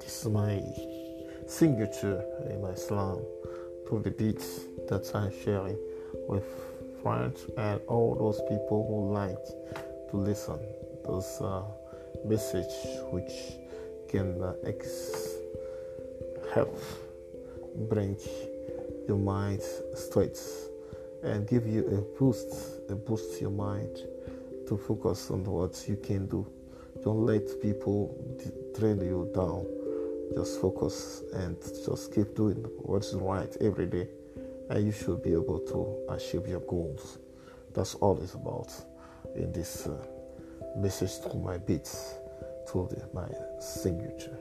This is my signature in my slam to the beats that I'm sharing with friends and all those people who like to listen those uh, message which can uh, ex- help bring your mind straight and give you a boost, a boost your mind to focus on what you can do. Don't let people drain you down. Just focus and just keep doing what's right every day, and you should be able to achieve your goals. That's all it's about in this uh, message to my beats, to the, my signature.